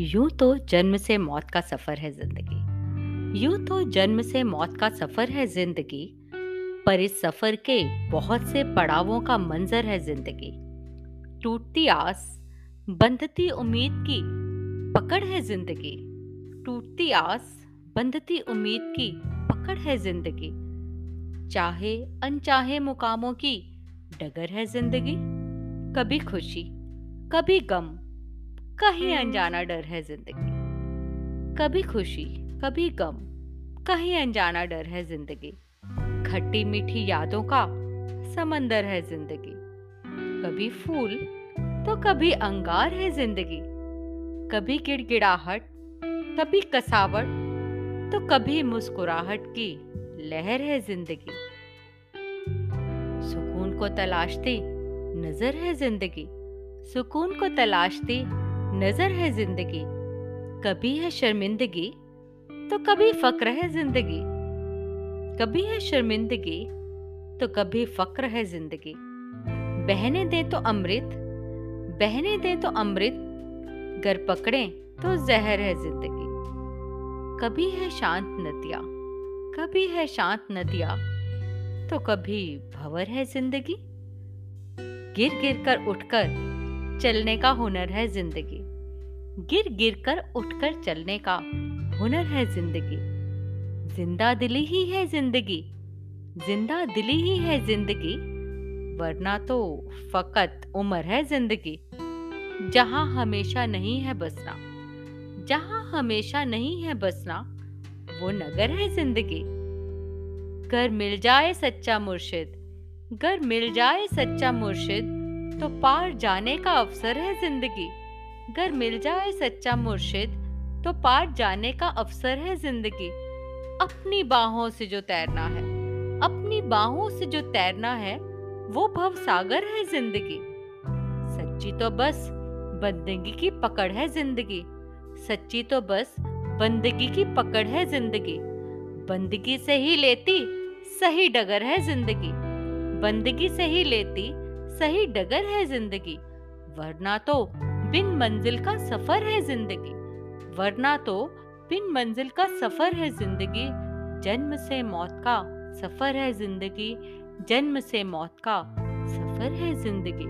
यूँ तो जन्म से मौत का सफ़र है ज़िंदगी। यूँ तो जन्म से मौत का सफ़र है ज़िंदगी, पर इस सफ़र के बहुत से पड़ावों का मंजर है ज़िंदगी। टूटती आस, बंधती उम्मीद की पकड़ है ज़िंदगी। टूटती आस, बंधती उम्मीद की पकड़ है ज़िंदगी। चाहे अनचाहे मुकामों की डगर है ज़िंदगी। कभी खुशी, कभी गम कहीं अनजाना डर है ज़िंदगी। कभी खुशी कभी गम कहीं अनजाना डर है ज़िंदगी। खट्टी मीठी यादों का समंदर है ज़िंदगी। कभी फूल तो कभी अंगार है ज़िंदगी। कभी गिड़गिड़ाहट कभी कसावट तो कभी मुस्कुराहट की लहर है ज़िंदगी। सुकून को तलाशती नज़र है ज़िंदगी। सुकून को तलाशती नज़र है ज़िंदगी। कभी है शर्मिंदगी तो कभी फक्र है ज़िंदगी। कभी है शर्मिंदगी तो कभी फक्र है ज़िंदगी। बहने दे तो अमृत, बहने दे तो अमृत। गर पकड़े तो जहर है ज़िंदगी। कभी है शांत नदिया, कभी है शांत नदिया तो कभी भवर है ज़िंदगी। गिर गिर कर उठकर चलने का हुनर है ज़िंदगी। गिर गिर कर उठकर चलने का हुनर है ज़िंदगी। ज़िंदा दिली ही है ज़िंदगी। ज़िंदा दिली ही है ज़िंदगी। वरना तो फकत उम्र है ज़िंदगी। जहाँ हमेशा नहीं है बसना। जहाँ हमेशा नहीं है बसना, वो नगर है ज़िंदगी। घर मिल जाए सच्चा मुर्शिद। घर मिल जाए सच्चा मुर्शिद तो पार जाने का अवसर है ज़िंदगी। अगर मिल जाए सच्चा मुर्शिद तो पार जाने का अवसर है ज़िंदगी। अपनी बाहों से जो तैरना है, अपनी बाहों से जो तैरना है, वो भव सागर है ज़िंदगी। सच्ची तो बस बंदगी की पकड़ है ज़िंदगी। सच्ची तो बस बंदगी की पकड़ है ज़िंदगी। बंदगी से ही लेती सही डगर है ज़िंदगी। बंदगी से ही लेती सही डगर है ज़िंदगी। वरना तो बिन मंजिल का सफ़र है ज़िंदगी। वरना तो बिन मंजिल का सफ़र है ज़िंदगी। जन्म से मौत का सफ़र है ज़िंदगी। जन्म से मौत का सफ़र है ज़िंदगी।